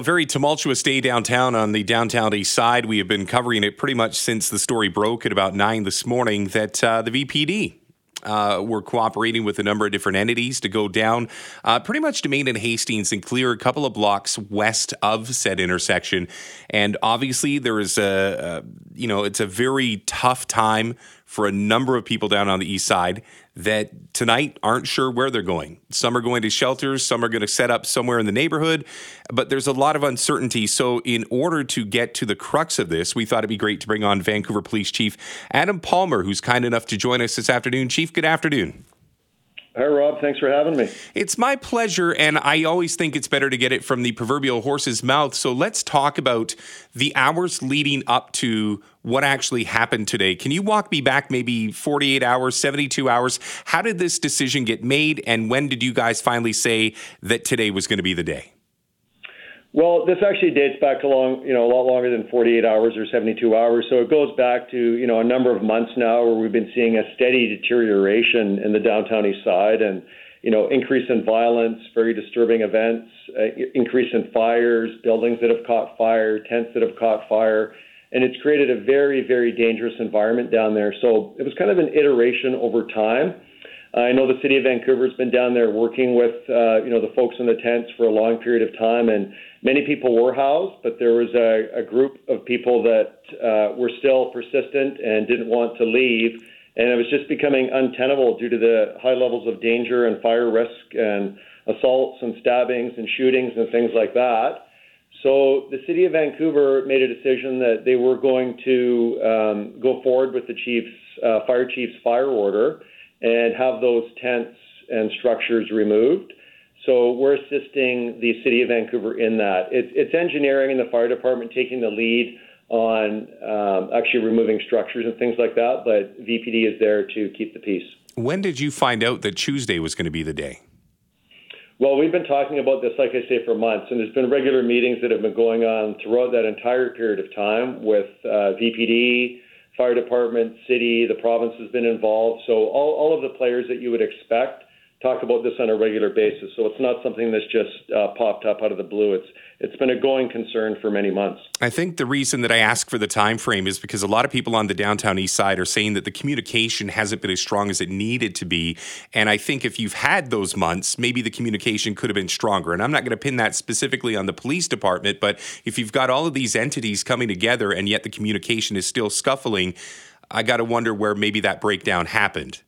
a very tumultuous day downtown on the downtown east side. We have been covering it pretty much since the story broke at about 9 this morning that uh, the VPD uh, we're cooperating with a number of different entities to go down uh, pretty much to Main and Hastings and clear a couple of blocks west of said intersection. And obviously, there is a, a you know, it's a very tough time for a number of people down on the east side that tonight aren't sure where they're going. Some are going to shelters, some are going to set up somewhere in the neighborhood, but there's a lot of uncertainty. So, in order to get to the crux of this, we thought it'd be great to bring on Vancouver Police Chief Adam Palmer, who's kind enough to join us this afternoon. Chief, good afternoon. Hi, Rob. Thanks for having me. It's my pleasure, and I always think it's better to get it from the proverbial horse's mouth. So let's talk about the hours leading up to what actually happened today. Can you walk me back maybe 48 hours, 72 hours? How did this decision get made, and when did you guys finally say that today was going to be the day? Well, this actually dates back a long, you know, a lot longer than 48 hours or 72 hours. So it goes back to, you know, a number of months now where we've been seeing a steady deterioration in the downtown east side and, you know, increase in violence, very disturbing events, uh, increase in fires, buildings that have caught fire, tents that have caught fire. And it's created a very, very dangerous environment down there. So it was kind of an iteration over time. I know the city of Vancouver has been down there working with, uh, you know, the folks in the tents for a long period of time, and many people were housed, but there was a, a group of people that uh, were still persistent and didn't want to leave, and it was just becoming untenable due to the high levels of danger and fire risk and assaults and stabbings and shootings and things like that. So the city of Vancouver made a decision that they were going to um, go forward with the chief's uh, fire chief's fire order and have those tents and structures removed. So we're assisting the city of Vancouver in that. It's, it's engineering and the fire department taking the lead on um, actually removing structures and things like that, but VPD is there to keep the peace. When did you find out that Tuesday was going to be the day? Well, we've been talking about this, like I say, for months, and there's been regular meetings that have been going on throughout that entire period of time with uh, VPD, fire department, city, the province has been involved. So all, all of the players that you would expect talk about this on a regular basis. So it's not something that's just uh, popped up out of the blue. It's it's been a going concern for many months. I think the reason that I ask for the time frame is because a lot of people on the downtown east side are saying that the communication hasn't been as strong as it needed to be. And I think if you've had those months, maybe the communication could have been stronger. And I'm not going to pin that specifically on the police department, but if you've got all of these entities coming together and yet the communication is still scuffling, I got to wonder where maybe that breakdown happened.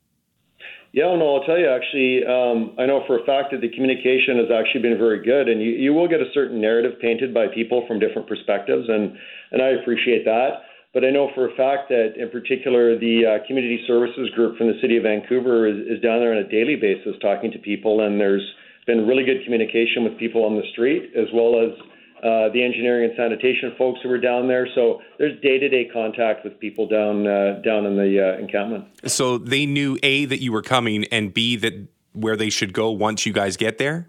Yeah, no, I'll tell you actually, um, I know for a fact that the communication has actually been very good, and you, you will get a certain narrative painted by people from different perspectives, and, and I appreciate that. But I know for a fact that, in particular, the uh, community services group from the city of Vancouver is, is down there on a daily basis talking to people, and there's been really good communication with people on the street as well as uh, the engineering and sanitation folks who were down there. So there's day-to-day contact with people down uh, down in the uh, encampment. So they knew a that you were coming, and b that where they should go once you guys get there.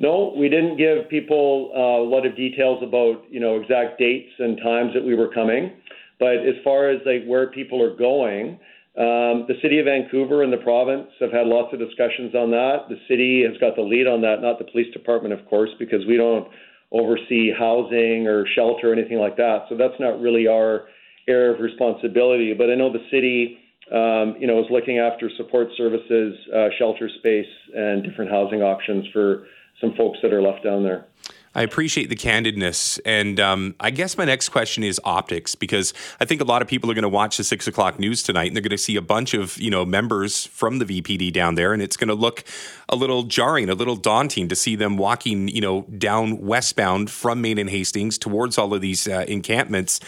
No, we didn't give people uh, a lot of details about you know exact dates and times that we were coming. But as far as like where people are going, um, the city of Vancouver and the province have had lots of discussions on that. The city has got the lead on that, not the police department, of course, because we don't oversee housing or shelter or anything like that. So that's not really our area of responsibility. But I know the city, um, you know, is looking after support services, uh, shelter space, and different housing options for some folks that are left down there. I appreciate the candidness. And um, I guess my next question is optics, because I think a lot of people are going to watch the six o'clock news tonight and they're going to see a bunch of, you know, members from the VPD down there. And it's going to look a little jarring, a little daunting to see them walking, you know, down westbound from Main and Hastings towards all of these uh, encampments.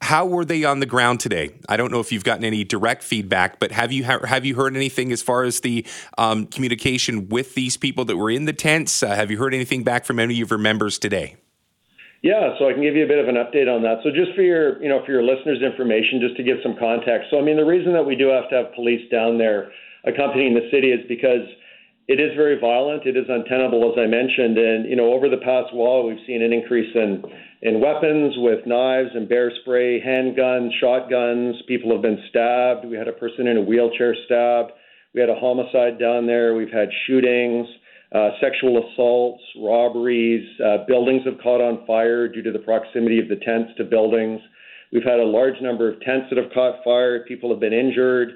How were they on the ground today? I don't know if you've gotten any direct feedback, but have you have you heard anything as far as the um, communication with these people that were in the tents? Uh, have you heard anything back from any of your members today? Yeah, so I can give you a bit of an update on that. So just for your, you know, for your listeners' information, just to give some context. So I mean, the reason that we do have to have police down there accompanying the city is because it is very violent. It is untenable, as I mentioned. And you know, over the past while, we've seen an increase in in weapons with knives and bear spray, handguns, shotguns. People have been stabbed. We had a person in a wheelchair stabbed. We had a homicide down there. We've had shootings. uh, sexual assaults, robberies, uh, buildings have caught on fire due to the proximity of the tents to buildings. We've had a large number of tents that have caught fire. People have been injured.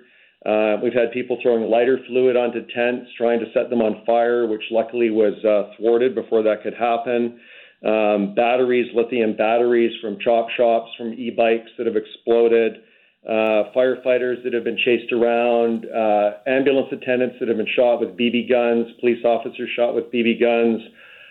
Uh, we've had people throwing lighter fluid onto tents, trying to set them on fire, which luckily was uh, thwarted before that could happen. Um, batteries, lithium batteries from chop shops, from e bikes that have exploded uh, firefighters that have been chased around, uh, ambulance attendants that have been shot with BB guns, police officers shot with BB guns,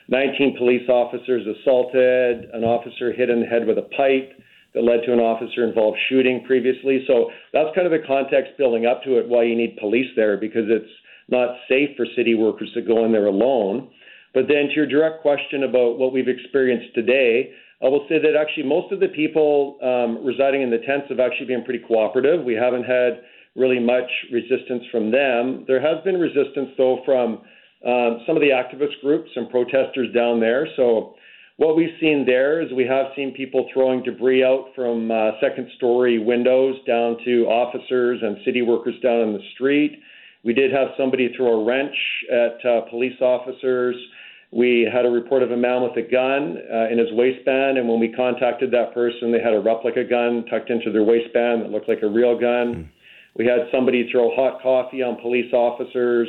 19 police officers assaulted, an officer hit in the head with a pipe that led to an officer involved shooting previously. So that's kind of the context building up to it why you need police there because it's not safe for city workers to go in there alone. But then to your direct question about what we've experienced today, I will say that actually most of the people um, residing in the tents have actually been pretty cooperative. We haven't had really much resistance from them. There has been resistance, though, from um, some of the activist groups and protesters down there. So, what we've seen there is we have seen people throwing debris out from uh, second story windows down to officers and city workers down in the street. We did have somebody throw a wrench at uh, police officers. We had a report of a man with a gun uh, in his waistband, and when we contacted that person, they had a replica gun tucked into their waistband that looked like a real gun. Mm. We had somebody throw hot coffee on police officers.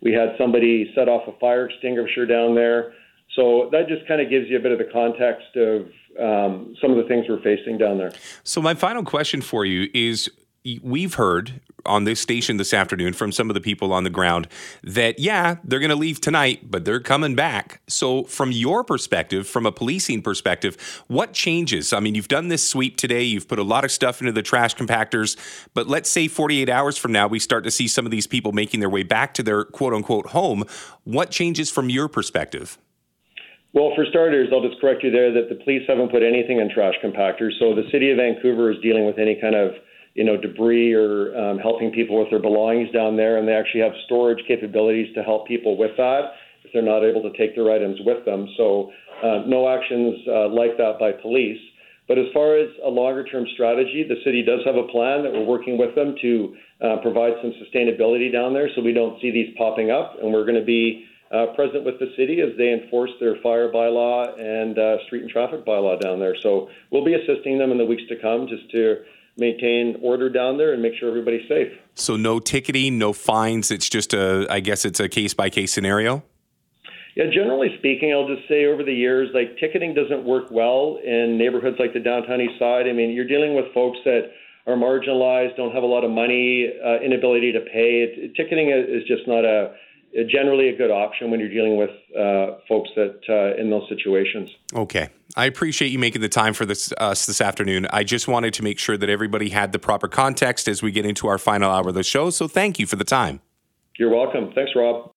We had somebody set off a fire extinguisher down there. So that just kind of gives you a bit of the context of um, some of the things we're facing down there. So, my final question for you is we've heard on this station this afternoon from some of the people on the ground that, yeah, they're going to leave tonight, but they're coming back. So, from your perspective, from a policing perspective, what changes? I mean, you've done this sweep today, you've put a lot of stuff into the trash compactors, but let's say 48 hours from now, we start to see some of these people making their way back to their quote unquote home. What changes from your perspective? Well, for starters, I'll just correct you there that the police haven't put anything in trash compactors. So the city of Vancouver is dealing with any kind of you know, debris or um, helping people with their belongings down there, and they actually have storage capabilities to help people with that if they're not able to take their items with them. So, uh, no actions uh, like that by police. But as far as a longer term strategy, the city does have a plan that we're working with them to uh, provide some sustainability down there so we don't see these popping up. And we're going to be uh, present with the city as they enforce their fire bylaw and uh, street and traffic bylaw down there. So we'll be assisting them in the weeks to come just to maintain order down there and make sure everybody's safe. So no ticketing, no fines. It's just a, I guess it's a case by case scenario. Yeah, generally speaking, I'll just say over the years, like ticketing doesn't work well in neighborhoods like the downtown east side. I mean, you're dealing with folks that are marginalized, don't have a lot of money, uh, inability to pay. It, ticketing is just not a generally a good option when you're dealing with uh, folks that uh, in those situations. Okay, I appreciate you making the time for this us this afternoon. I just wanted to make sure that everybody had the proper context as we get into our final hour of the show. So thank you for the time. You're welcome. Thanks, Rob.